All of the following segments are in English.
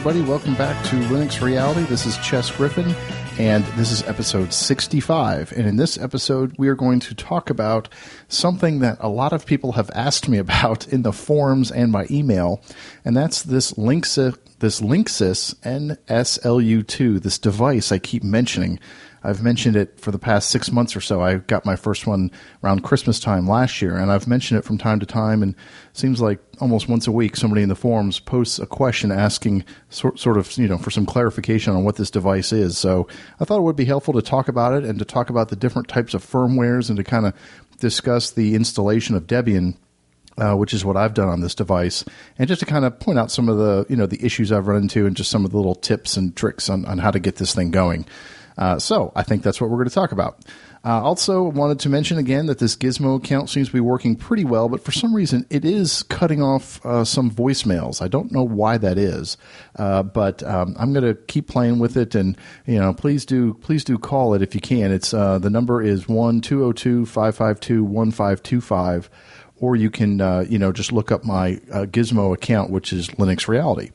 Everybody, welcome back to Linux Reality. This is Chess Griffin, and this is episode 65. And in this episode, we are going to talk about something that a lot of people have asked me about in the forums and by email, and that's this Linksys, this Linksys NSLU2, this device I keep mentioning. I've mentioned it for the past six months or so. I got my first one around Christmas time last year, and I've mentioned it from time to time. And seems like almost once a week, somebody in the forums posts a question asking sort, sort of, you know, for some clarification on what this device is. So I thought it would be helpful to talk about it and to talk about the different types of firmwares and to kind of discuss the installation of Debian. Uh, which is what I've done on this device, and just to kind of point out some of the you know the issues I've run into and just some of the little tips and tricks on, on how to get this thing going. Uh, so I think that's what we're going to talk about. Uh, also, wanted to mention again that this Gizmo account seems to be working pretty well, but for some reason it is cutting off uh, some voicemails. I don't know why that is, uh, but um, I'm going to keep playing with it, and you know, please do please do call it if you can. It's uh, the number is one two zero oh two five five two one five two five, or you can uh, you know just look up my uh, Gizmo account, which is Linux Reality.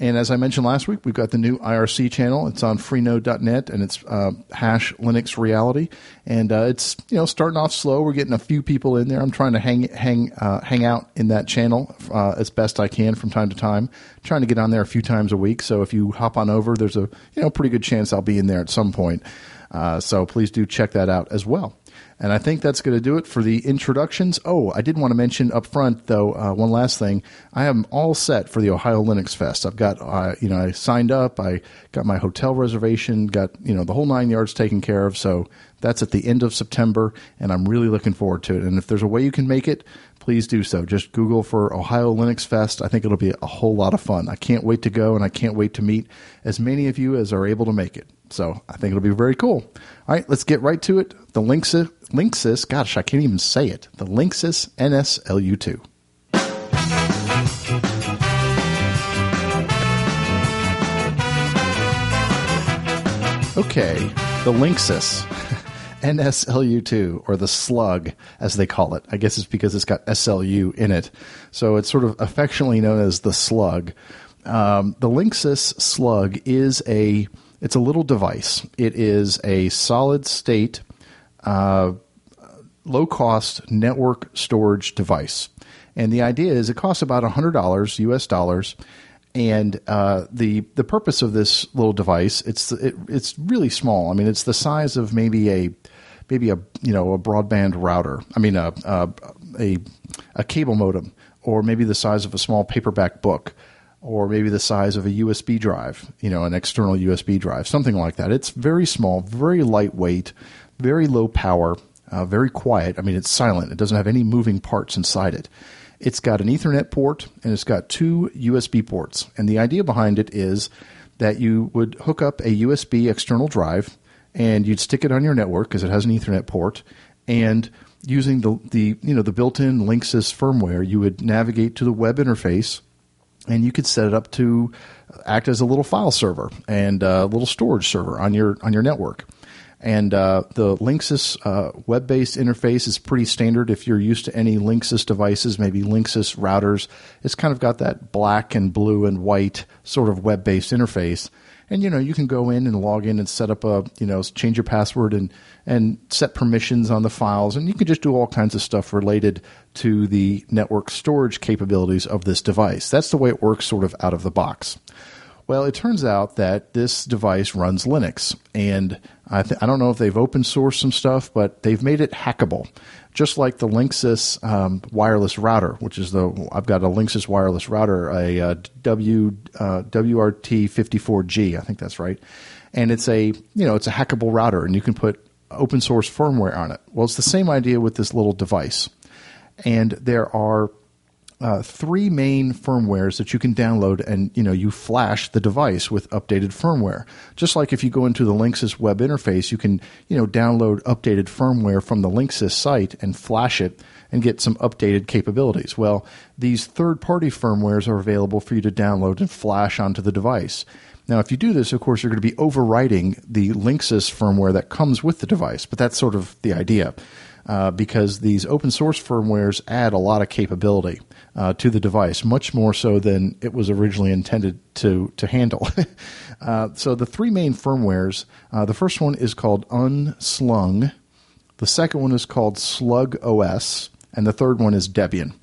And as I mentioned last week, we've got the new IRC channel. It's on freenode.net and it's uh, hash Linux Reality. And uh, it's you know starting off slow. We're getting a few people in there. I'm trying to hang hang uh, hang out in that channel uh, as best I can from time to time. trying to get on there a few times a week. So if you hop on over, there's a you know pretty good chance I'll be in there at some point. Uh, so please do check that out as well. And I think that's going to do it for the introductions. Oh, I did want to mention up front, though, uh, one last thing. I am all set for the Ohio Linux Fest. I've got, uh, you know, I signed up. I got my hotel reservation, got, you know, the whole nine yards taken care of. So that's at the end of September, and I'm really looking forward to it. And if there's a way you can make it, please do so. Just Google for Ohio Linux Fest. I think it'll be a whole lot of fun. I can't wait to go, and I can't wait to meet as many of you as are able to make it. So I think it'll be very cool. All right, let's get right to it. The Linksys, Linksys gosh, I can't even say it. The Linksys NSLU2. Okay, the Linksys NSLU2, or the Slug, as they call it. I guess it's because it's got SLU in it. So it's sort of affectionately known as the Slug. Um, the Linksys Slug is a it's a little device. It is a solid state, uh, low cost network storage device. And the idea is it costs about $100 US dollars. And uh, the the purpose of this little device it's it, it's really small. I mean, it's the size of maybe a maybe a you know a broadband router. I mean a a, a, a cable modem, or maybe the size of a small paperback book or maybe the size of a USB drive, you know, an external USB drive, something like that. It's very small, very lightweight, very low power, uh, very quiet. I mean, it's silent. It doesn't have any moving parts inside it. It's got an Ethernet port and it's got two USB ports. And the idea behind it is that you would hook up a USB external drive and you'd stick it on your network because it has an Ethernet port. And using the, the you know the built-in Linksys firmware, you would navigate to the web interface and you could set it up to act as a little file server and a little storage server on your on your network. And uh, the Linksys uh, web-based interface is pretty standard. If you're used to any Linksys devices, maybe Linksys routers, it's kind of got that black and blue and white sort of web-based interface. And you know you can go in and log in and set up a you know change your password and and set permissions on the files. And you can just do all kinds of stuff related to the network storage capabilities of this device. That's the way it works sort of out of the box well, it turns out that this device runs Linux, and I, th- I don't know if they've open sourced some stuff, but they've made it hackable. Just like the Linksys um, wireless router, which is the I've got a Linksys wireless router, a, a W uh, WRT54G, I think that's right, and it's a you know it's a hackable router, and you can put open source firmware on it. Well, it's the same idea with this little device, and there are uh, three main firmwares that you can download and you know you flash the device with updated firmware. Just like if you go into the linksys web interface you can you know download updated firmware from the linksys site and flash it and get some updated capabilities. Well these third party firmwares are available for you to download and flash onto the device. Now, if you do this, of course, you're going to be overwriting the Linksys firmware that comes with the device, but that's sort of the idea. Uh, because these open source firmwares add a lot of capability uh, to the device, much more so than it was originally intended to to handle. uh, so the three main firmwares, uh, the first one is called Unslung, the second one is called Slug OS, and the third one is Debian.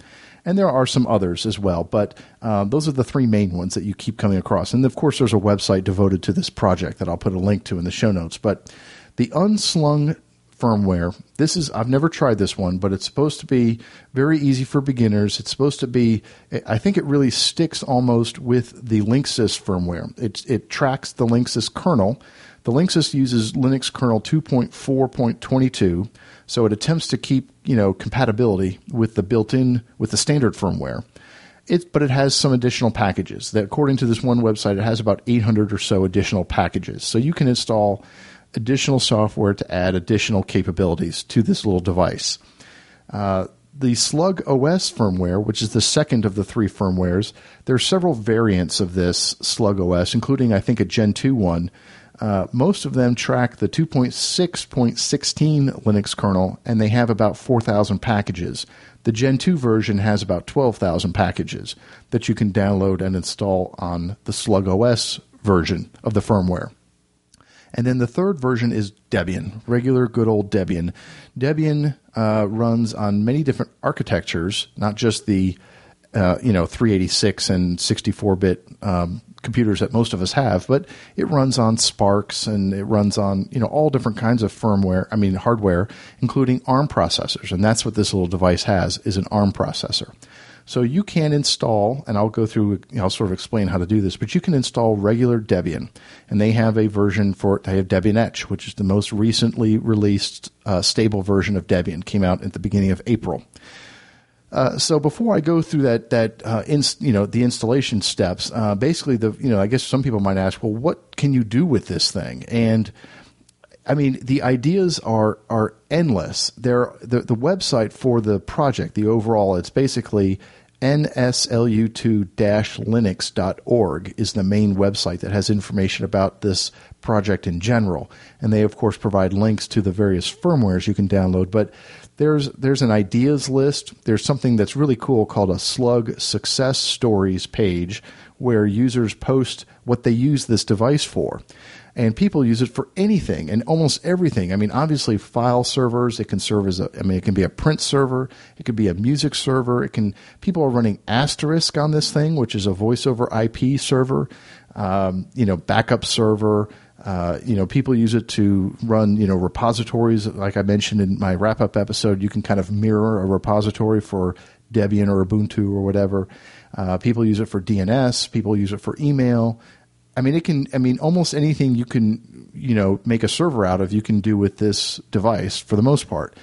And there are some others as well, but uh, those are the three main ones that you keep coming across. And of course, there's a website devoted to this project that I'll put a link to in the show notes. But the Unslung firmware. This is I've never tried this one, but it's supposed to be very easy for beginners. It's supposed to be I think it really sticks almost with the Linksys firmware. It it tracks the Linksys kernel. The Linksys uses Linux kernel 2.4.22, so it attempts to keep, you know, compatibility with the built-in with the standard firmware. It, but it has some additional packages. That according to this one website, it has about 800 or so additional packages. So you can install additional software to add additional capabilities to this little device. Uh, the Slug OS firmware, which is the second of the three firmwares, there are several variants of this Slug OS, including, I think, a Gentoo one. Uh, most of them track the 2.6.16 Linux kernel, and they have about 4,000 packages. The Gentoo version has about 12,000 packages that you can download and install on the Slug OS version of the firmware. And then the third version is Debian, regular good old Debian. Debian uh, runs on many different architectures, not just the uh, you know 386 and 64-bit um, computers that most of us have, but it runs on SPARCs and it runs on you know all different kinds of firmware. I mean hardware, including ARM processors, and that's what this little device has is an ARM processor. So you can install, and I'll go through, I'll sort of explain how to do this, but you can install regular Debian. And they have a version for, they have Debian Etch, which is the most recently released uh, stable version of Debian, came out at the beginning of April. Uh, so before I go through that that uh, you know the installation steps, uh, basically the you know I guess some people might ask, well, what can you do with this thing? And I mean, the ideas are are endless. There, the the website for the project, the overall, it's basically nslu2-linux.org is the main website that has information about this project in general. And they, of course, provide links to the various firmwares you can download. But there's there's an ideas list. There's something that's really cool called a Slug Success Stories page where users post what they use this device for and people use it for anything and almost everything. I mean, obviously, file servers. It can serve as a. I mean, it can be a print server. It could be a music server. It can. People are running Asterisk on this thing, which is a voice over IP server. Um, you know, backup server. Uh, you know, people use it to run, you know, repositories. Like I mentioned in my wrap up episode, you can kind of mirror a repository for Debian or Ubuntu or whatever. Uh, people use it for DNS. People use it for email. I mean, it can. I mean, almost anything you can, you know, make a server out of, you can do with this device for the most part.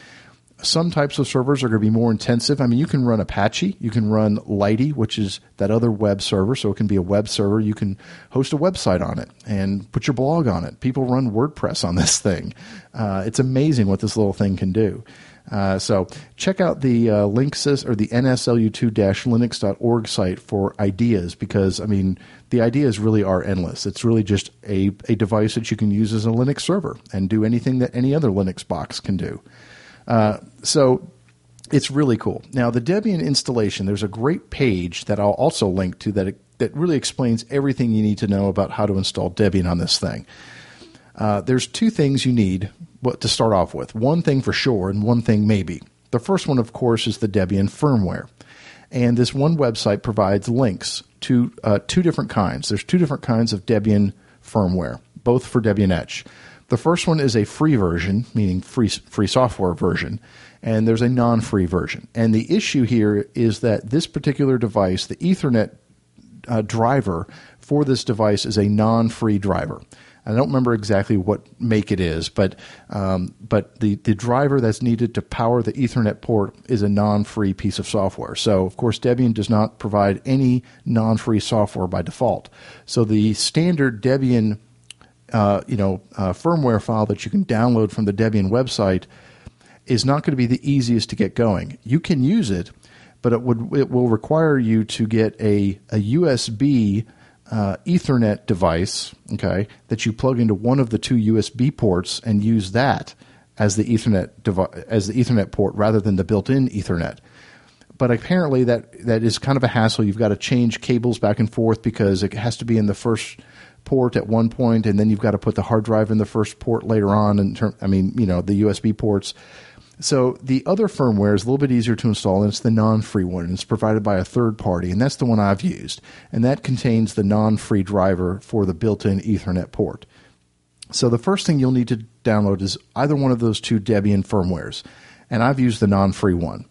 Some types of servers are going to be more intensive. I mean, you can run Apache, you can run Lighty, which is that other web server, so it can be a web server. You can host a website on it and put your blog on it. People run WordPress on this thing. Uh, it's amazing what this little thing can do. Uh, so check out the uh, Linksys or the nslu2-linux.org site for ideas because I mean the ideas really are endless. It's really just a, a device that you can use as a Linux server and do anything that any other Linux box can do. Uh, so it's really cool. Now the Debian installation, there's a great page that I'll also link to that that really explains everything you need to know about how to install Debian on this thing. Uh, there's two things you need to start off with. One thing for sure, and one thing maybe. The first one, of course, is the Debian firmware. And this one website provides links to uh, two different kinds. There's two different kinds of Debian firmware, both for Debian Etch. The first one is a free version, meaning free free software version, and there's a non-free version. And the issue here is that this particular device, the Ethernet uh, driver for this device, is a non-free driver. I don't remember exactly what make it is, but um, but the, the driver that's needed to power the Ethernet port is a non-free piece of software. So of course Debian does not provide any non-free software by default. So the standard Debian uh, you know uh, firmware file that you can download from the Debian website is not going to be the easiest to get going. You can use it, but it would it will require you to get a a USB uh, Ethernet device, okay, that you plug into one of the two USB ports and use that as the Ethernet devi- as the Ethernet port rather than the built-in Ethernet. But apparently that that is kind of a hassle. You've got to change cables back and forth because it has to be in the first port at one point, and then you've got to put the hard drive in the first port later on. In term, I mean, you know, the USB ports. So the other firmware is a little bit easier to install, and it's the non-free one. And it's provided by a third party, and that's the one I've used. And that contains the non-free driver for the built-in Ethernet port. So the first thing you'll need to download is either one of those two Debian firmwares, and I've used the non-free one.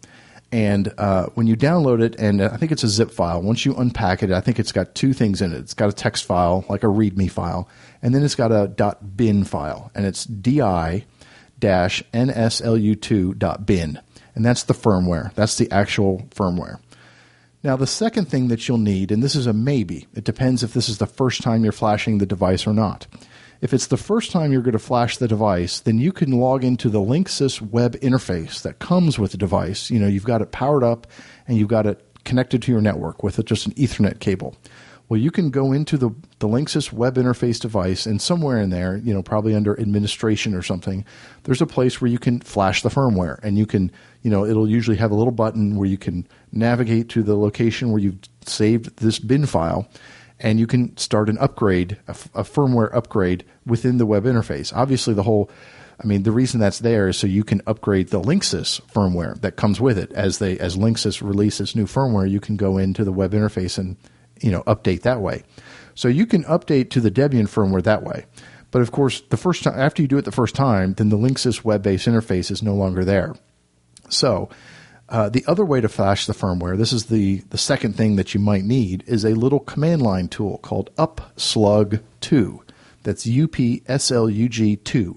And uh, when you download it, and I think it's a zip file, once you unpack it, I think it's got two things in it. It's got a text file, like a README file, and then it's got a .bin file, and it's di nslu2.bin. And that's the firmware. That's the actual firmware. Now, the second thing that you'll need, and this is a maybe, it depends if this is the first time you're flashing the device or not. If it's the first time you're going to flash the device, then you can log into the Linksys web interface that comes with the device. You know, you've got it powered up and you've got it connected to your network with just an Ethernet cable. Well, you can go into the, the Linksys web interface device, and somewhere in there, you know, probably under administration or something, there's a place where you can flash the firmware, and you can, you know, it'll usually have a little button where you can navigate to the location where you've saved this bin file, and you can start an upgrade, a, a firmware upgrade within the web interface. Obviously, the whole I mean, the reason that's there is so you can upgrade the Linksys firmware that comes with it. As they as Linksys releases new firmware, you can go into the web interface and you know update that way. So you can update to the Debian firmware that way. But of course, the first time after you do it the first time, then the Linksys web-based interface is no longer there. So uh, the other way to flash the firmware, this is the, the second thing that you might need, is a little command line tool called upslug2. That's UPSLUG2.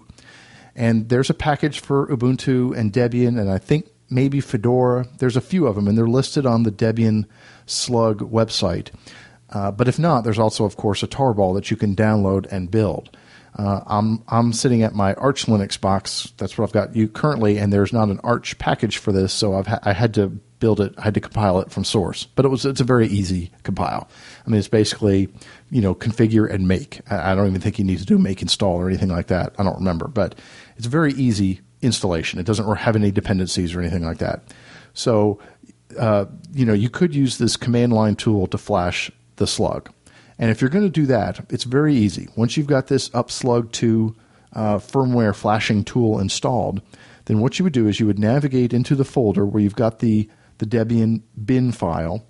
And there's a package for Ubuntu and Debian, and I think maybe Fedora. There's a few of them, and they're listed on the Debian Slug website. Uh, but if not, there's also, of course, a tarball that you can download and build. Uh, I'm I'm sitting at my Arch Linux box. That's what I've got you currently, and there's not an Arch package for this, so I've ha- I had to build it. I had to compile it from source, but it was it's a very easy compile. I mean, it's basically you know configure and make. I, I don't even think you need to do make install or anything like that. I don't remember, but it's very easy installation. It doesn't have any dependencies or anything like that. So uh, you know, you could use this command line tool to flash the slug. And if you're going to do that, it's very easy. Once you've got this upslug 2 uh, firmware flashing tool installed, then what you would do is you would navigate into the folder where you've got the, the Debian bin file,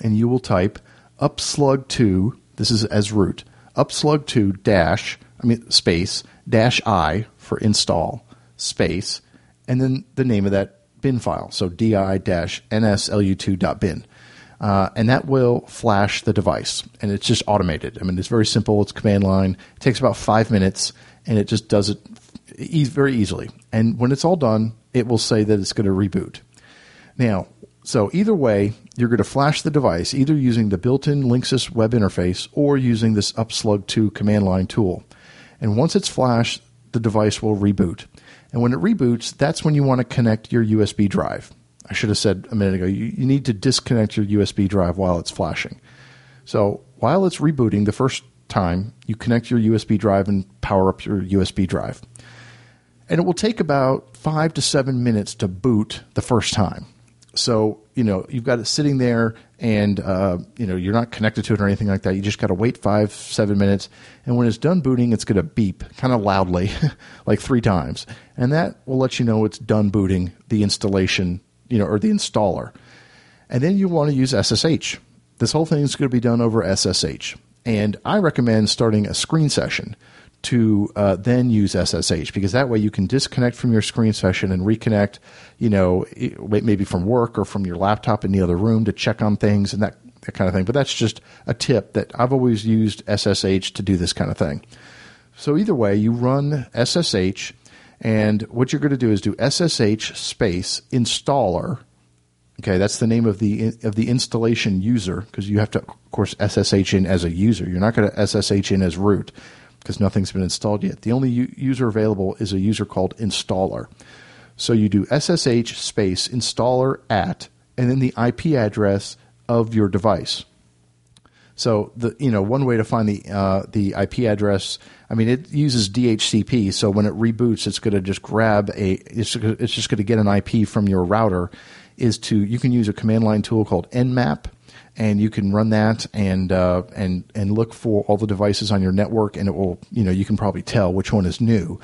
and you will type upslug2, this is as root, upslug2 dash, I mean space, dash i for install, space, and then the name of that bin file. So di-nslu2.bin. Uh, and that will flash the device. And it's just automated. I mean, it's very simple. It's command line. It takes about five minutes, and it just does it e- very easily. And when it's all done, it will say that it's going to reboot. Now, so either way, you're going to flash the device either using the built-in Linksys web interface or using this upslug2 command line tool. And once it's flashed, the device will reboot. And when it reboots, that's when you want to connect your USB drive. I should have said a minute ago, you, you need to disconnect your USB drive while it's flashing. So while it's rebooting the first time, you connect your USB drive and power up your USB drive. And it will take about five to seven minutes to boot the first time. So, you know, you've got it sitting there and, uh, you know, you're not connected to it or anything like that. You just got to wait five, seven minutes. And when it's done booting, it's going to beep kind of loudly, like three times. And that will let you know it's done booting the installation, you know, or the installer. And then you want to use SSH. This whole thing is going to be done over SSH. And I recommend starting a screen session to uh, then use SSH because that way you can disconnect from your screen session and reconnect, you know, maybe from work or from your laptop in the other room to check on things and that, that kind of thing. But that's just a tip that I've always used SSH to do this kind of thing. So either way, you run SSH, and what you're going to do is do SSH space installer. Okay, that's the name of the of the installation user because you have to, of course, SSH in as a user. You're not going to SSH in as root because nothing's been installed yet. The only u- user available is a user called installer. So you do SSH space installer at and then the IP address of your device. So the you know one way to find the uh, the IP address. I mean, it uses DHCP, so when it reboots, it's going to just grab a. It's, it's just going to get an IP from your router. Is to you can use a command line tool called Nmap, and you can run that and uh, and and look for all the devices on your network, and it will you know you can probably tell which one is new.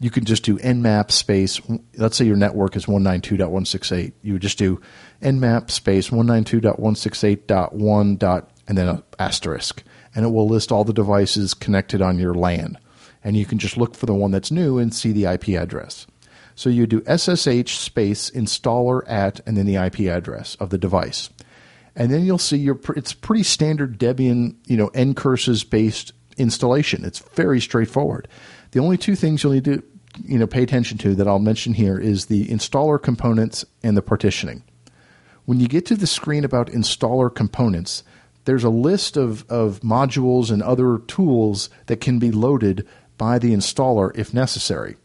You can just do nmap space. Let's say your network is 192.168. You would just do nmap space 192.168.1 and then an asterisk, and it will list all the devices connected on your LAN. And you can just look for the one that's new and see the IP address. So you do SSH space installer at and then the IP address of the device. And then you'll see your it's pretty standard Debian, you know, ncurses based installation. It's very straightforward. The only two things you'll need to you know pay attention to that I'll mention here is the installer components and the partitioning. When you get to the screen about installer components, there's a list of, of modules and other tools that can be loaded by the installer if necessary.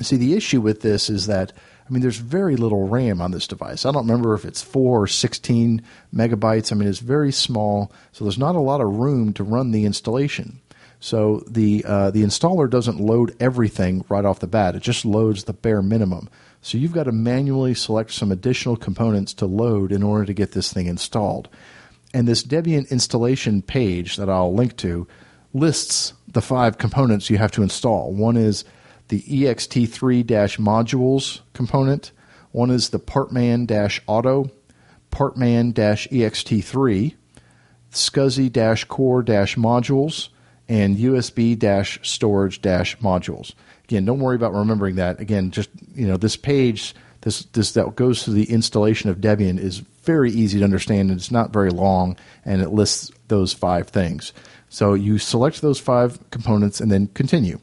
See, the issue with this is that, I mean, there's very little RAM on this device. I don't remember if it's 4 or 16 megabytes. I mean, it's very small, so there's not a lot of room to run the installation. So the uh, the installer doesn't load everything right off the bat. It just loads the bare minimum. So you've got to manually select some additional components to load in order to get this thing installed. And this Debian installation page that I'll link to lists the five components you have to install. One is the ext3 modules component, one is the partman auto, partman ext3, SCSI core modules, and USB storage modules. Again, don't worry about remembering that. Again, just you know this page this this that goes to the installation of Debian is very easy to understand and it's not very long and it lists those five things. So you select those five components and then continue.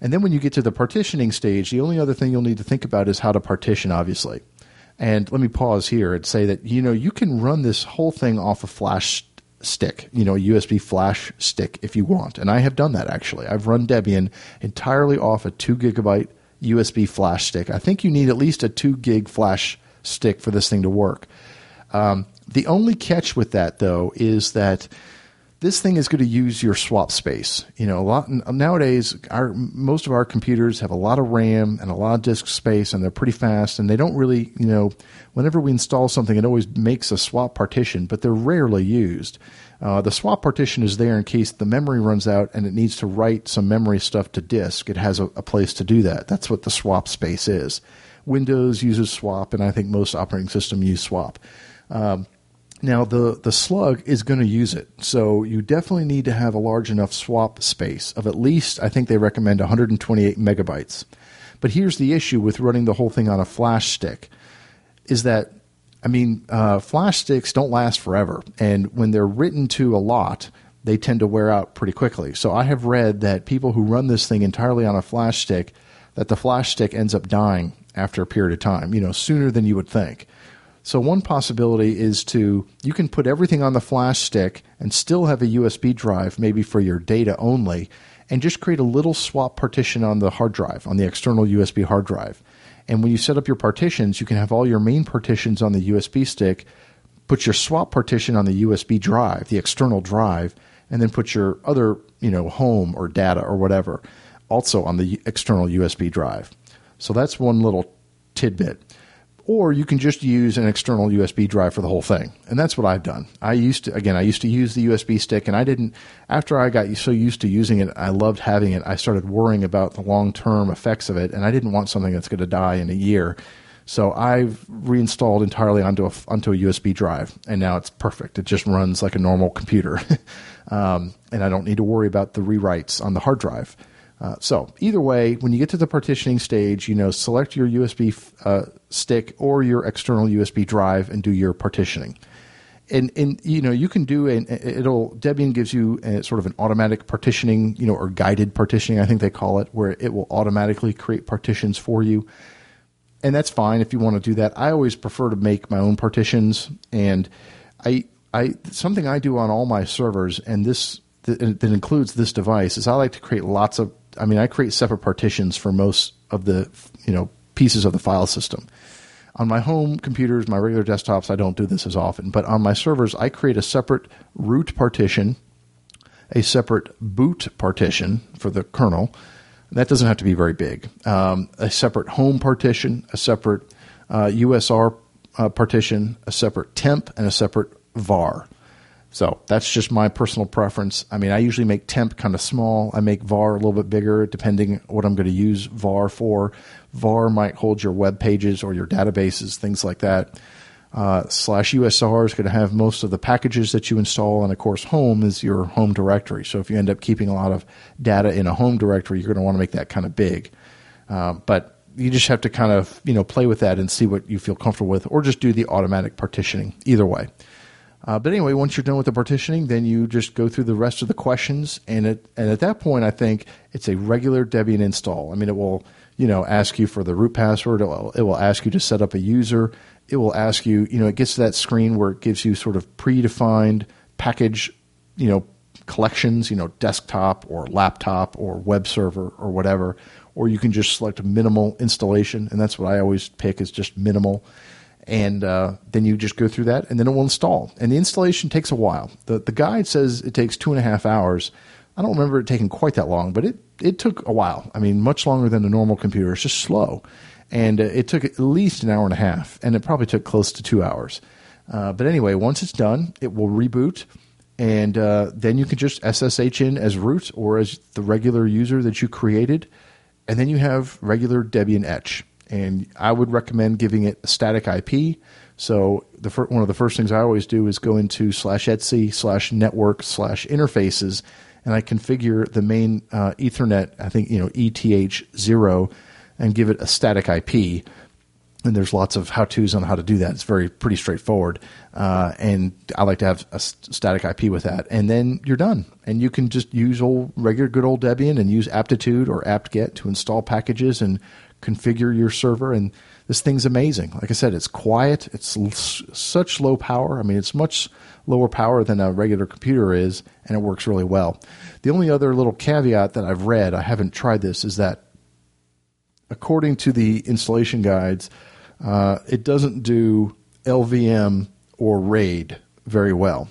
And then when you get to the partitioning stage, the only other thing you'll need to think about is how to partition, obviously. And let me pause here and say that you know you can run this whole thing off a flash stick, you know, a USB flash stick if you want. And I have done that actually. I've run Debian entirely off a two gigabyte USB flash stick. I think you need at least a two gig flash stick for this thing to work. Um, the only catch with that, though, is that this thing is going to use your swap space. You know, a lot nowadays, our most of our computers have a lot of RAM and a lot of disk space, and they're pretty fast. And they don't really, you know, whenever we install something, it always makes a swap partition, but they're rarely used. Uh, the swap partition is there in case the memory runs out and it needs to write some memory stuff to disk. It has a, a place to do that. That's what the swap space is. Windows uses swap, and I think most operating systems use swap. Um, now the the slug is going to use it, so you definitely need to have a large enough swap space of at least I think they recommend 128 megabytes. But here's the issue with running the whole thing on a flash stick, is that I mean uh, flash sticks don't last forever, and when they're written to a lot, they tend to wear out pretty quickly. So I have read that people who run this thing entirely on a flash stick, that the flash stick ends up dying after a period of time, you know, sooner than you would think. So one possibility is to you can put everything on the flash stick and still have a USB drive, maybe for your data only, and just create a little swap partition on the hard drive, on the external USB hard drive. And when you set up your partitions, you can have all your main partitions on the USB stick, put your swap partition on the USB drive, the external drive, and then put your other, you know, home or data or whatever also on the external USB drive. So that's one little tidbit or you can just use an external USB drive for the whole thing. And that's what I've done. I used to, again, I used to use the USB stick and I didn't, after I got so used to using it, I loved having it. I started worrying about the long term effects of it and I didn't want something that's going to die in a year. So I've reinstalled entirely onto a, onto a USB drive and now it's perfect. It just runs like a normal computer. um, and I don't need to worry about the rewrites on the hard drive. Uh, so either way, when you get to the partitioning stage, you know, select your USB uh, stick or your external USB drive and do your partitioning. And, and you know you can do an it'll Debian gives you a, sort of an automatic partitioning you know or guided partitioning I think they call it where it will automatically create partitions for you. And that's fine if you want to do that. I always prefer to make my own partitions. And I I something I do on all my servers and this that includes this device is I like to create lots of I mean, I create separate partitions for most of the you know pieces of the file system. On my home computers, my regular desktops, I don't do this as often, but on my servers, I create a separate root partition, a separate boot partition for the kernel. That doesn't have to be very big. Um, a separate home partition, a separate uh, USR uh, partition, a separate temp, and a separate var. So that's just my personal preference. I mean, I usually make temp kind of small. I make var a little bit bigger, depending what I'm going to use var for. var might hold your web pages or your databases, things like that. Uh, slash USR is going to have most of the packages that you install, and of course, home is your home directory. So if you end up keeping a lot of data in a home directory, you're going to want to make that kind of big. Uh, but you just have to kind of you know play with that and see what you feel comfortable with, or just do the automatic partitioning. Either way. Uh, but anyway, once you're done with the partitioning, then you just go through the rest of the questions, and it, and at that point, I think it's a regular Debian install. I mean, it will you know ask you for the root password. It will, it will ask you to set up a user. It will ask you, you know, it gets to that screen where it gives you sort of predefined package, you know, collections, you know, desktop or laptop or web server or whatever. Or you can just select minimal installation, and that's what I always pick is just minimal and uh, then you just go through that, and then it will install. And the installation takes a while. the The guide says it takes two and a half hours. I don't remember it taking quite that long, but it it took a while. I mean, much longer than a normal computer. It's just slow, and uh, it took at least an hour and a half, and it probably took close to two hours. Uh, but anyway, once it's done, it will reboot, and uh, then you can just SSH in as root or as the regular user that you created, and then you have regular Debian Etch and I would recommend giving it a static IP. So the fir- one of the first things I always do is go into slash etc slash network slash interfaces, and I configure the main uh, Ethernet. I think you know ETH zero, and give it a static IP. And there's lots of how tos on how to do that. It's very pretty straightforward, uh, and I like to have a static IP with that. And then you're done, and you can just use old regular good old Debian and use aptitude or apt-get to install packages and configure your server and this thing's amazing. Like i said it's quiet. It's l- such low power. I mean it's much lower power than a regular computer is and it works really well. The only other little caveat that i've read i haven't tried this is that according to the installation guides uh, it doesn't do lvm or raid very well.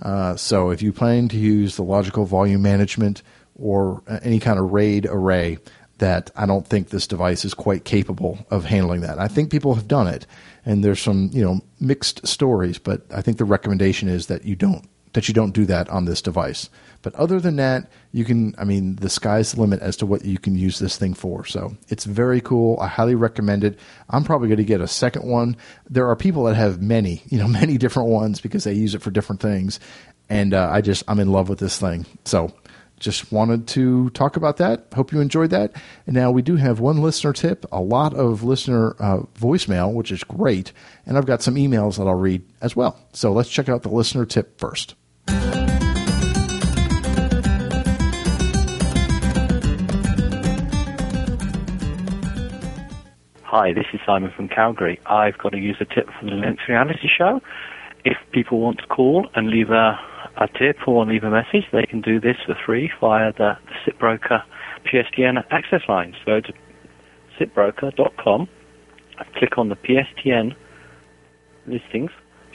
Uh, so if you plan to use the logical volume management or any kind of RAID array, that I don't think this device is quite capable of handling that. I think people have done it, and there's some you know mixed stories, but I think the recommendation is that you don't that you don't do that on this device. But other than that, you can. I mean, the sky's the limit as to what you can use this thing for. So it's very cool. I highly recommend it. I'm probably going to get a second one. There are people that have many, you know, many different ones because they use it for different things, and uh, I just I'm in love with this thing. So just wanted to talk about that. Hope you enjoyed that. And now we do have one listener tip, a lot of listener uh, voicemail, which is great. And I've got some emails that I'll read as well. So let's check out the listener tip first. Hi, this is Simon from Calgary. I've got a user tip for the Linux Reality Show. If people want to call and leave a a tip or leave a message, they can do this for free via the, the SIPBroker PSTN access line. So go to sipbroker.com, click on the PSTN listings,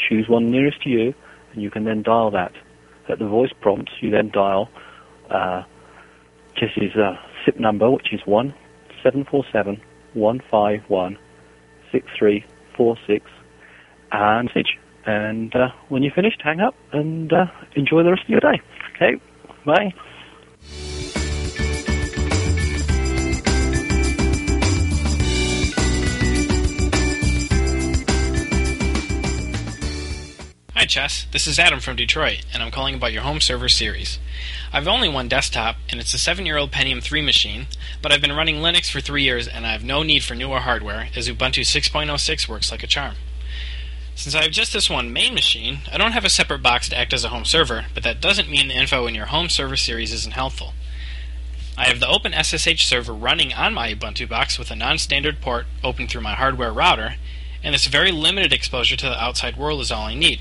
choose one nearest to you, and you can then dial that. At the voice prompt, you then dial uh, Chess's uh, SIP number, which is 1747 151 6346, and message and uh, when you're finished, hang up and uh, enjoy the rest of your day. Okay, bye. Hi, Chess. This is Adam from Detroit, and I'm calling about your home server series. I've only one desktop, and it's a 7 year old Pentium 3 machine, but I've been running Linux for 3 years, and I have no need for newer hardware, as Ubuntu 6.06 works like a charm. Since I have just this one main machine, I don't have a separate box to act as a home server, but that doesn't mean the info in your home server series isn't helpful. I have the OpenSSH server running on my Ubuntu box with a non-standard port open through my hardware router, and this very limited exposure to the outside world is all I need.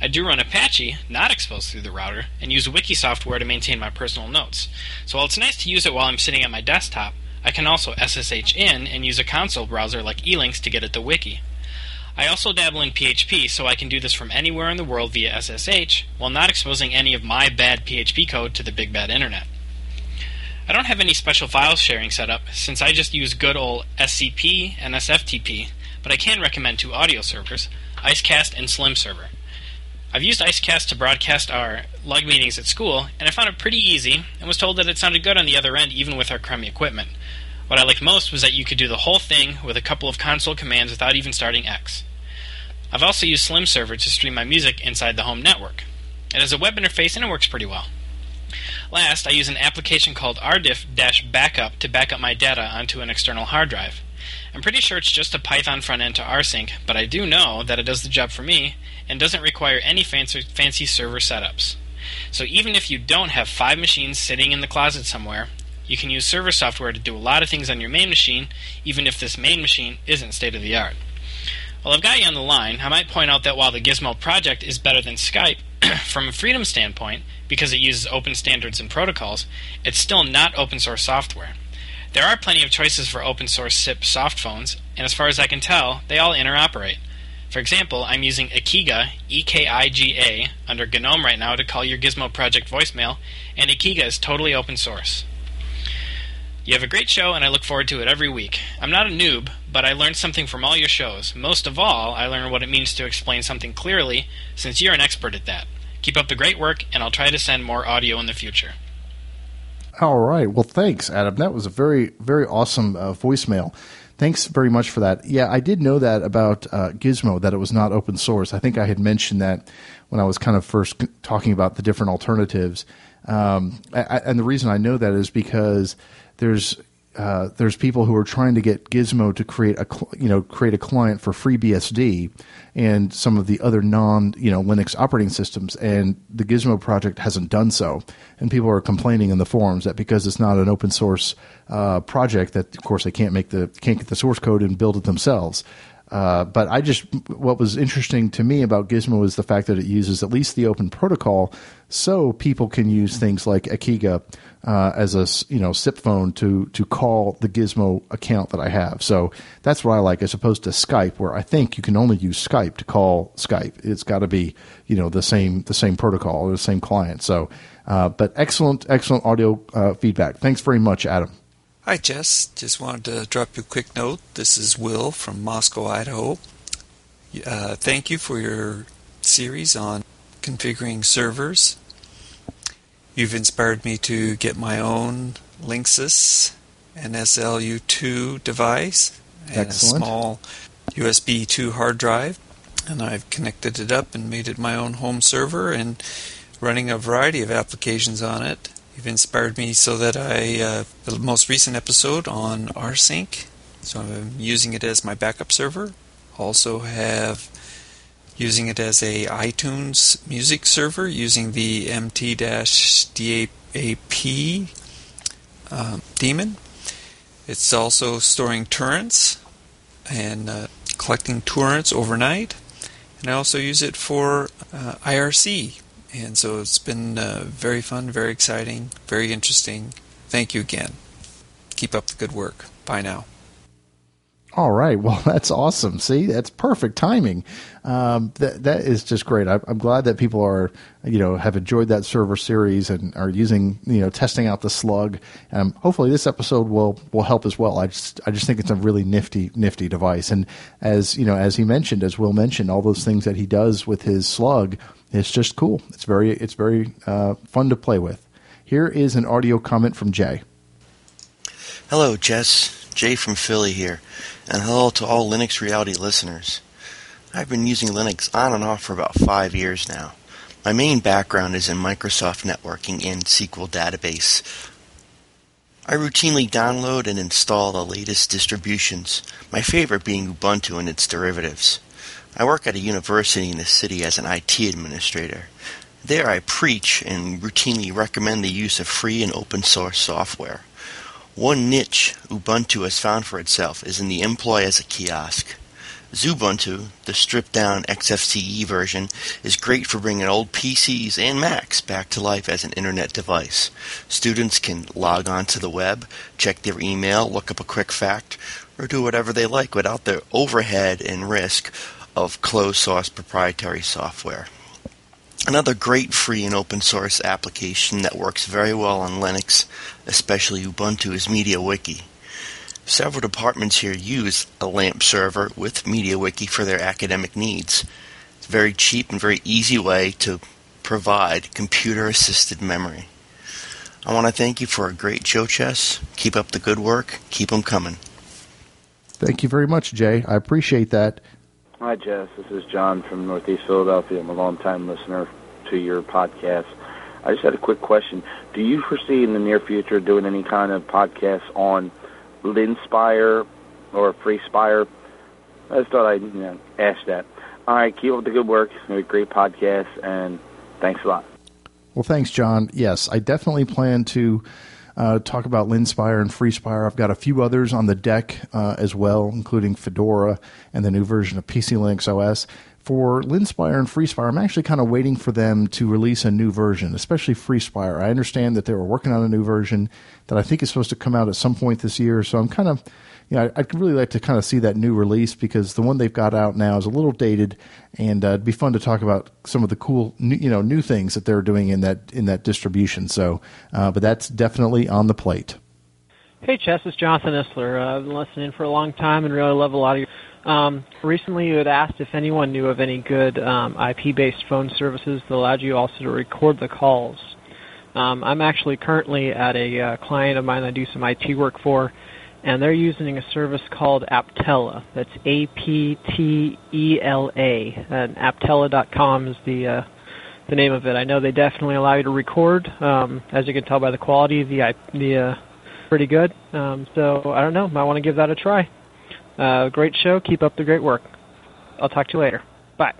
I do run Apache, not exposed through the router, and use Wiki software to maintain my personal notes. So while it's nice to use it while I'm sitting at my desktop, I can also SSH in and use a console browser like elinks to get at the wiki. I also dabble in PHP, so I can do this from anywhere in the world via SSH while not exposing any of my bad PHP code to the big bad internet. I don't have any special file sharing set up since I just use good old SCP and SFTP, but I can recommend two audio servers, Icecast and Slim Server. I've used Icecast to broadcast our lug meetings at school, and I found it pretty easy and was told that it sounded good on the other end even with our crummy equipment. What I liked most was that you could do the whole thing with a couple of console commands without even starting X. I've also used Slim Server to stream my music inside the home network. It has a web interface and it works pretty well. Last, I use an application called rdiff-backup to back up my data onto an external hard drive. I'm pretty sure it's just a Python front end to rsync, but I do know that it does the job for me and doesn't require any fancy, fancy server setups. So even if you don't have five machines sitting in the closet somewhere, you can use server software to do a lot of things on your main machine, even if this main machine isn't state of the art. While I've got you on the line. I might point out that while the Gizmo project is better than Skype, from a freedom standpoint, because it uses open standards and protocols, it's still not open source software. There are plenty of choices for open source SIP soft phones, and as far as I can tell, they all interoperate. For example, I'm using Ekiga, E K I G A, under GNOME right now to call your Gizmo project voicemail, and Ekiga is totally open source. You have a great show, and I look forward to it every week. I'm not a noob, but I learned something from all your shows. Most of all, I learned what it means to explain something clearly, since you're an expert at that. Keep up the great work, and I'll try to send more audio in the future. All right. Well, thanks, Adam. That was a very, very awesome uh, voicemail. Thanks very much for that. Yeah, I did know that about uh, Gizmo, that it was not open source. I think I had mentioned that when I was kind of first talking about the different alternatives. Um, I, and the reason I know that is because there's uh, there's people who are trying to get Gizmo to create a you know create a client for FreeBSD and some of the other non you know Linux operating systems, and the Gizmo project hasn't done so. And people are complaining in the forums that because it's not an open source uh, project, that of course they can't make the can't get the source code and build it themselves. Uh, but I just what was interesting to me about Gizmo is the fact that it uses at least the open protocol, so people can use things like Ekiga uh, as a you know SIP phone to to call the Gizmo account that I have. So that's what I like, as opposed to Skype, where I think you can only use Skype to call Skype. It's got to be you know the same the same protocol or the same client. So, uh, but excellent excellent audio uh, feedback. Thanks very much, Adam. Hi, Chess. Just wanted to drop you a quick note. This is Will from Moscow, Idaho. Uh, thank you for your series on configuring servers. You've inspired me to get my own Linksys NSLU2 device and Excellent. a small USB 2 hard drive. And I've connected it up and made it my own home server and running a variety of applications on it. You've inspired me so that I, uh, the most recent episode on rsync, so I'm using it as my backup server. Also have using it as a iTunes music server using the MT-DAP um, daemon. It's also storing torrents and uh, collecting torrents overnight. And I also use it for uh, IRC and so it's been uh, very fun, very exciting, very interesting. Thank you again. Keep up the good work. Bye now. All right. Well, that's awesome. See, that's perfect timing. Um, that that is just great. I, I'm glad that people are, you know, have enjoyed that server series and are using, you know, testing out the slug. Um, hopefully, this episode will will help as well. I just I just think it's a really nifty nifty device. And as you know, as he mentioned, as Will mentioned, all those things that he does with his slug, it's just cool. It's very it's very uh, fun to play with. Here is an audio comment from Jay. Hello, Chess. Jay from Philly here, and hello to all Linux Reality listeners. I've been using Linux on and off for about five years now. My main background is in Microsoft networking and SQL database. I routinely download and install the latest distributions, my favorite being Ubuntu and its derivatives. I work at a university in the city as an IT administrator. There I preach and routinely recommend the use of free and open source software. One niche Ubuntu has found for itself is in the employ as a kiosk. Xubuntu, the stripped down XFCE version, is great for bringing old PCs and Macs back to life as an internet device. Students can log on to the web, check their email, look up a quick fact, or do whatever they like without the overhead and risk of closed source proprietary software. Another great free and open source application that works very well on Linux, especially Ubuntu, is MediaWiki. Several departments here use a LAMP server with MediaWiki for their academic needs. It's a very cheap and very easy way to provide computer assisted memory. I want to thank you for a great show, Chess. Keep up the good work. Keep them coming. Thank you very much, Jay. I appreciate that. Hi, Chess. This is John from Northeast Philadelphia. I'm a long-time listener to your podcast. I just had a quick question. Do you foresee in the near future doing any kind of podcast on Linspire or FreeSpire? I just thought I'd you know, ask that. All right, keep up the good work. A great podcast, and thanks a lot. Well, thanks, John. Yes, I definitely plan to uh, talk about Linspire and FreeSpire. I've got a few others on the deck uh, as well, including Fedora and the new version of PC Linux OS. For Linspire and FreeSpire, I'm actually kind of waiting for them to release a new version, especially FreeSpire. I understand that they were working on a new version that I think is supposed to come out at some point this year, so I'm kind of you know, I'd really like to kind of see that new release because the one they've got out now is a little dated, and uh, it'd be fun to talk about some of the cool, new, you know, new things that they're doing in that in that distribution. So, uh, but that's definitely on the plate. Hey, Chess, it's Jonathan Isler. Uh, I've been listening for a long time and really love a lot of your. Um, recently, you had asked if anyone knew of any good um, IP-based phone services that allowed you also to record the calls. Um, I'm actually currently at a uh, client of mine I do some IT work for, and they're using a service called Aptela. That's A P T E L A, and Aptela.com is the uh, the name of it. I know they definitely allow you to record. Um, as you can tell by the quality, the the uh, pretty good. Um, so I don't know. Might want to give that a try. Uh, great show. Keep up the great work. I'll talk to you later. Bye.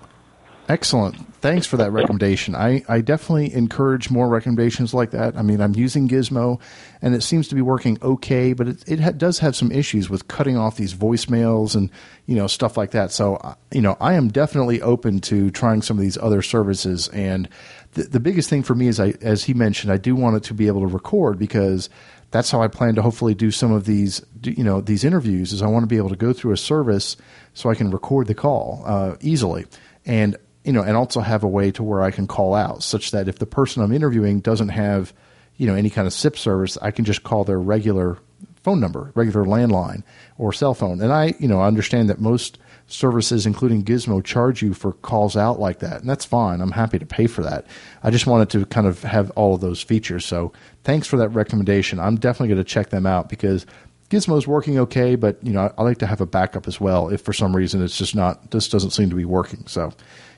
Excellent. Thanks for that recommendation. I, I definitely encourage more recommendations like that. I mean, I'm using Gizmo, and it seems to be working okay, but it, it ha- does have some issues with cutting off these voicemails and you know stuff like that. So uh, you know, I am definitely open to trying some of these other services. And the, the biggest thing for me is, I as he mentioned, I do want it to be able to record because that's how I plan to hopefully do some of these, you know, these interviews. Is I want to be able to go through a service so I can record the call uh, easily. And you know, and also have a way to where I can call out, such that if the person I'm interviewing doesn't have, you know, any kind of SIP service, I can just call their regular phone number, regular landline or cell phone. And I, you know, understand that most services, including Gizmo, charge you for calls out like that, and that's fine. I'm happy to pay for that. I just wanted to kind of have all of those features. So thanks for that recommendation. I'm definitely going to check them out because Gizmo's working okay, but you know, I, I like to have a backup as well if for some reason it's just not, this doesn't seem to be working. So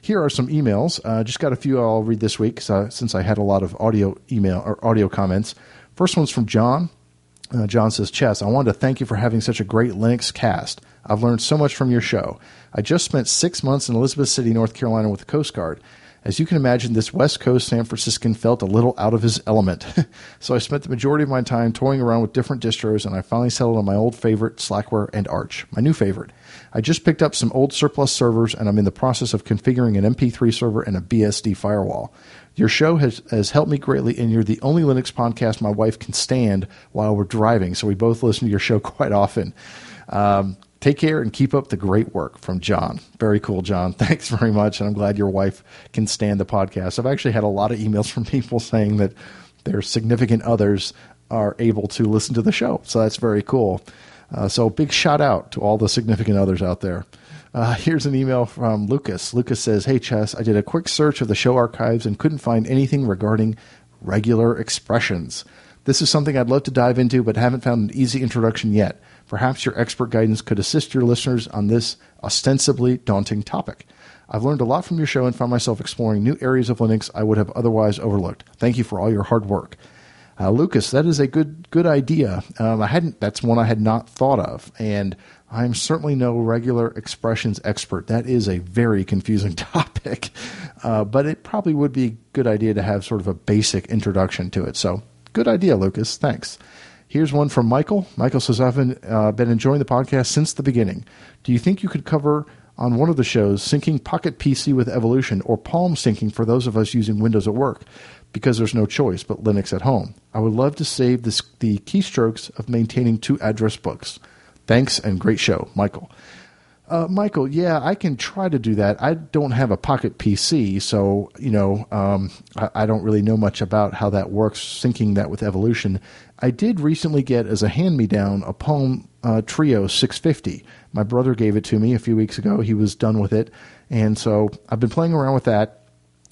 here are some emails. Uh, just got a few I'll read this week uh, since I had a lot of audio email or audio comments. First one's from John. Uh, John says, Chess, I wanted to thank you for having such a great Linux cast. I've learned so much from your show. I just spent six months in Elizabeth City, North Carolina with the Coast Guard. As you can imagine, this West Coast San Franciscan felt a little out of his element. so I spent the majority of my time toying around with different distros, and I finally settled on my old favorite, Slackware and Arch, my new favorite. I just picked up some old surplus servers, and I'm in the process of configuring an MP3 server and a BSD firewall. Your show has, has helped me greatly, and you're the only Linux podcast my wife can stand while we're driving, so we both listen to your show quite often. Um, Take care and keep up the great work from John. Very cool, John. Thanks very much. And I'm glad your wife can stand the podcast. I've actually had a lot of emails from people saying that their significant others are able to listen to the show. So that's very cool. Uh, so big shout out to all the significant others out there. Uh, here's an email from Lucas. Lucas says, Hey, Chess, I did a quick search of the show archives and couldn't find anything regarding regular expressions. This is something I'd love to dive into, but haven't found an easy introduction yet. Perhaps your expert guidance could assist your listeners on this ostensibly daunting topic. I've learned a lot from your show and found myself exploring new areas of Linux I would have otherwise overlooked. Thank you for all your hard work. Uh, Lucas, that is a good good idea. Um, I hadn't. That's one I had not thought of, and I'm certainly no regular expressions expert. That is a very confusing topic, uh, but it probably would be a good idea to have sort of a basic introduction to it. So, good idea, Lucas. Thanks. Here's one from Michael. Michael says, I've been, uh, been enjoying the podcast since the beginning. Do you think you could cover on one of the shows syncing Pocket PC with Evolution or Palm syncing for those of us using Windows at work because there's no choice but Linux at home. I would love to save this, the keystrokes of maintaining two address books. Thanks and great show, Michael. Uh, Michael, yeah, I can try to do that. I don't have a Pocket PC, so you know, um, I, I, don't really know much about how that works. Syncing that with Evolution, I did recently get as a hand-me-down a Palm uh, Treo 650. My brother gave it to me a few weeks ago. He was done with it, and so I've been playing around with that.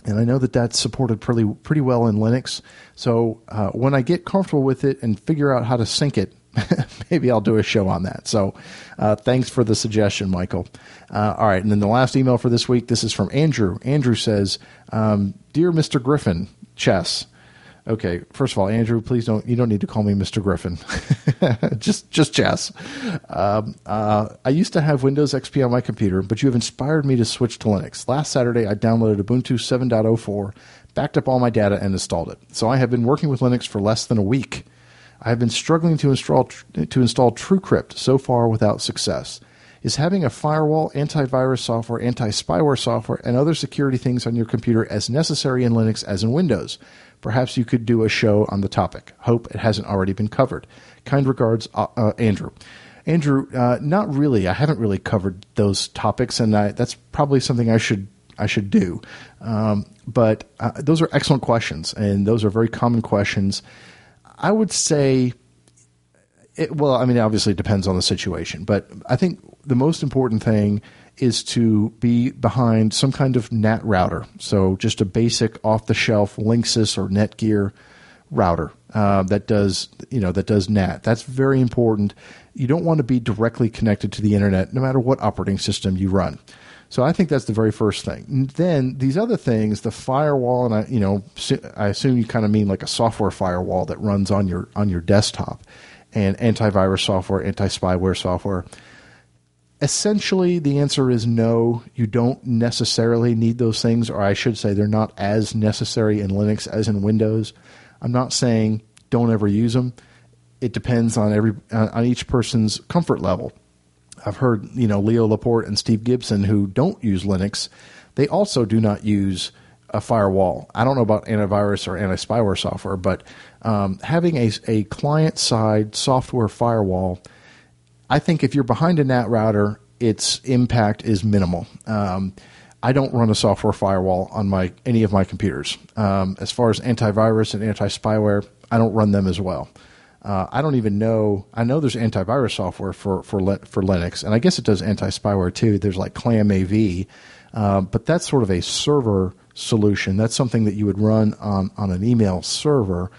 And I know that that's supported pretty pretty well in Linux. So uh, when I get comfortable with it and figure out how to sync it, maybe I'll do a show on that. So uh, thanks for the suggestion, Michael. Uh, all right, and then the last email for this week. This is from Andrew. Andrew says, um, "Dear Mr. Griffin, Chess." Okay, first of all, Andrew, please don't. You don't need to call me Mr. Griffin. just, just Chess. Um, uh, I used to have Windows XP on my computer, but you have inspired me to switch to Linux. Last Saturday, I downloaded Ubuntu 7.04, backed up all my data, and installed it. So I have been working with Linux for less than a week. I have been struggling to install to install TrueCrypt so far without success. Is having a firewall, antivirus software, anti-spyware software, and other security things on your computer as necessary in Linux as in Windows? Perhaps you could do a show on the topic. Hope it hasn't already been covered. Kind regards, uh, uh, Andrew. Andrew, uh, not really. I haven't really covered those topics, and I, that's probably something I should I should do. Um, but uh, those are excellent questions, and those are very common questions. I would say, it, well, I mean, obviously it depends on the situation, but I think the most important thing is to be behind some kind of NAT router. So just a basic off the shelf Linksys or Netgear router uh, that does you know that does NAT. That's very important. You don't want to be directly connected to the internet, no matter what operating system you run. So I think that's the very first thing. And Then these other things, the firewall, and I, you know, I assume you kind of mean like a software firewall that runs on your on your desktop, and antivirus software, anti spyware software. Essentially, the answer is no. You don't necessarily need those things, or I should say, they're not as necessary in Linux as in Windows. I'm not saying don't ever use them. It depends on every on each person's comfort level. I've heard, you know, Leo Laporte and Steve Gibson who don't use Linux, they also do not use a firewall. I don't know about antivirus or anti spyware software, but um, having a, a client side software firewall, I think if you're behind a NAT router, its impact is minimal. Um, I don't run a software firewall on my any of my computers. Um, as far as antivirus and anti spyware, I don't run them as well. Uh, I don't even know. I know there's antivirus software for for for Linux, and I guess it does anti spyware too. There's like ClamAV, uh, but that's sort of a server solution. That's something that you would run on on an email server.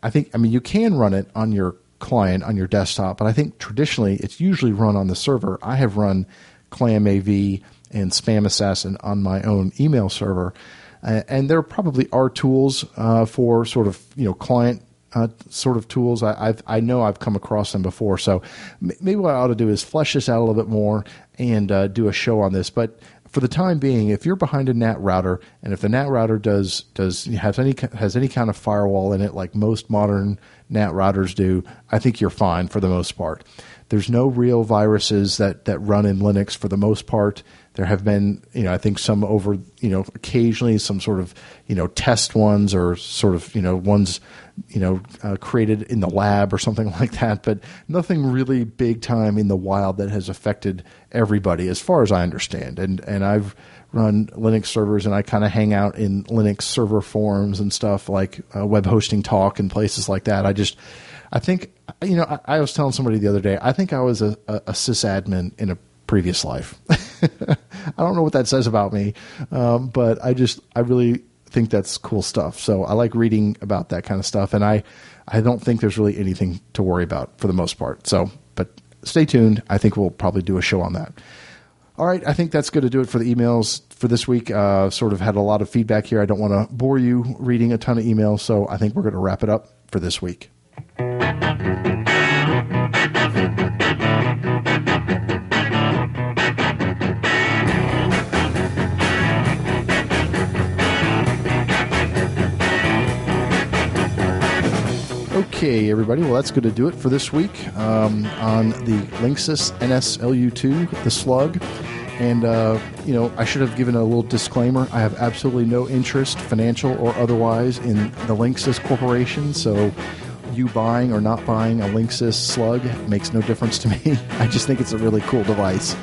I think. I mean, you can run it on your client on your desktop, but I think traditionally it's usually run on the server. I have run ClamAV and Spam Assassin on my own email server. Uh, and there probably are tools uh, for sort of you know client uh, sort of tools. I, I've, i know I've come across them before. So maybe what I ought to do is flesh this out a little bit more and uh, do a show on this. But for the time being, if you're behind a NAT router, and if the NAT router does does has any has any kind of firewall in it, like most modern NAT routers do, I think you're fine for the most part. There's no real viruses that that run in Linux for the most part. There have been, you know, I think some over, you know, occasionally some sort of, you know, test ones or sort of, you know, ones, you know, uh, created in the lab or something like that, but nothing really big time in the wild that has affected everybody, as far as I understand. And and I've run Linux servers and I kind of hang out in Linux server forums and stuff like uh, web hosting talk and places like that. I just, I think, you know, I, I was telling somebody the other day, I think I was a, a, a sysadmin in a previous life. I don't know what that says about me, um, but I just I really think that's cool stuff. So I like reading about that kind of stuff, and I I don't think there's really anything to worry about for the most part. So, but stay tuned. I think we'll probably do a show on that. All right, I think that's going to do it for the emails for this week. Uh, sort of had a lot of feedback here. I don't want to bore you reading a ton of emails, so I think we're going to wrap it up for this week. Okay, everybody. Well, that's going to do it for this week um, on the Linksys NSLU2, the Slug. And, uh, you know, I should have given a little disclaimer. I have absolutely no interest, financial or otherwise, in the Linksys Corporation. So you buying or not buying a Linksys slug makes no difference to me. I just think it's a really cool device.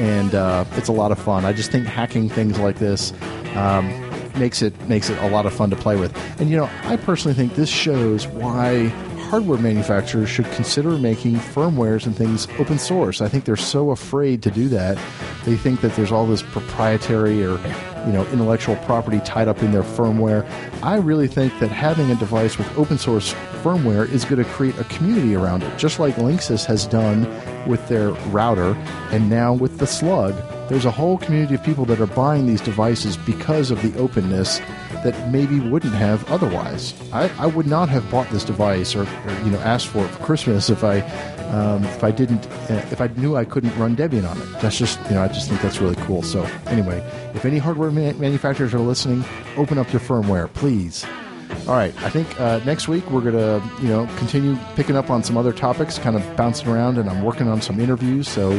And uh, it's a lot of fun. I just think hacking things like this um, makes it makes it a lot of fun to play with. And you know, I personally think this shows why hardware manufacturers should consider making firmwares and things open source. I think they're so afraid to do that. They think that there's all this proprietary or you know intellectual property tied up in their firmware. I really think that having a device with open source firmware is going to create a community around it, just like Linksys has done with their router and now with the Slug. There's a whole community of people that are buying these devices because of the openness that maybe wouldn't have otherwise. I, I would not have bought this device or, or, you know asked for it for Christmas if I um, if I didn't uh, if I knew I couldn't run Debian on it. That's just you know I just think that's really cool. So anyway, if any hardware manufacturers are listening, open up your firmware, please. All right, I think uh, next week we're gonna you know continue picking up on some other topics, kind of bouncing around, and I'm working on some interviews. So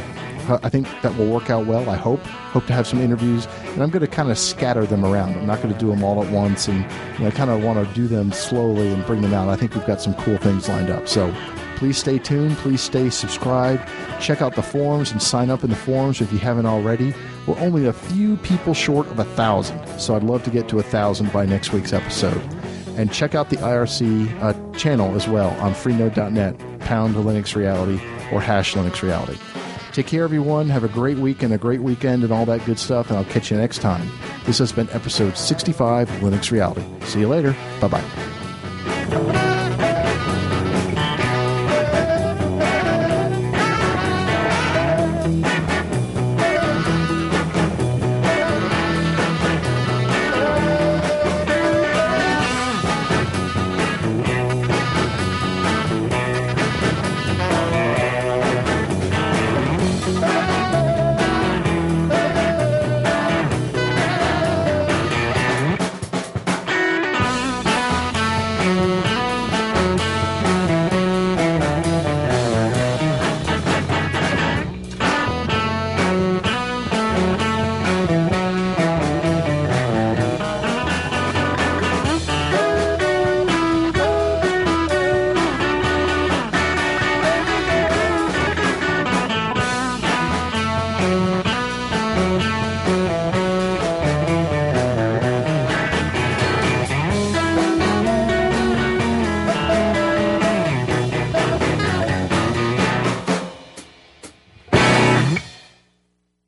I think that will work out well. I hope. Hope to have some interviews, and I'm going to kind of scatter them around. I'm not going to do them all at once, and you know, I kind of want to do them slowly and bring them out. I think we've got some cool things lined up. So please stay tuned. Please stay subscribed. Check out the forums and sign up in the forums if you haven't already. We're only a few people short of a thousand, so I'd love to get to a thousand by next week's episode. And check out the IRC uh, channel as well on freenode.net, pound Linux Reality or hash Linux Reality. Take care, everyone. Have a great week and a great weekend and all that good stuff, and I'll catch you next time. This has been episode 65 of Linux Reality. See you later. Bye bye.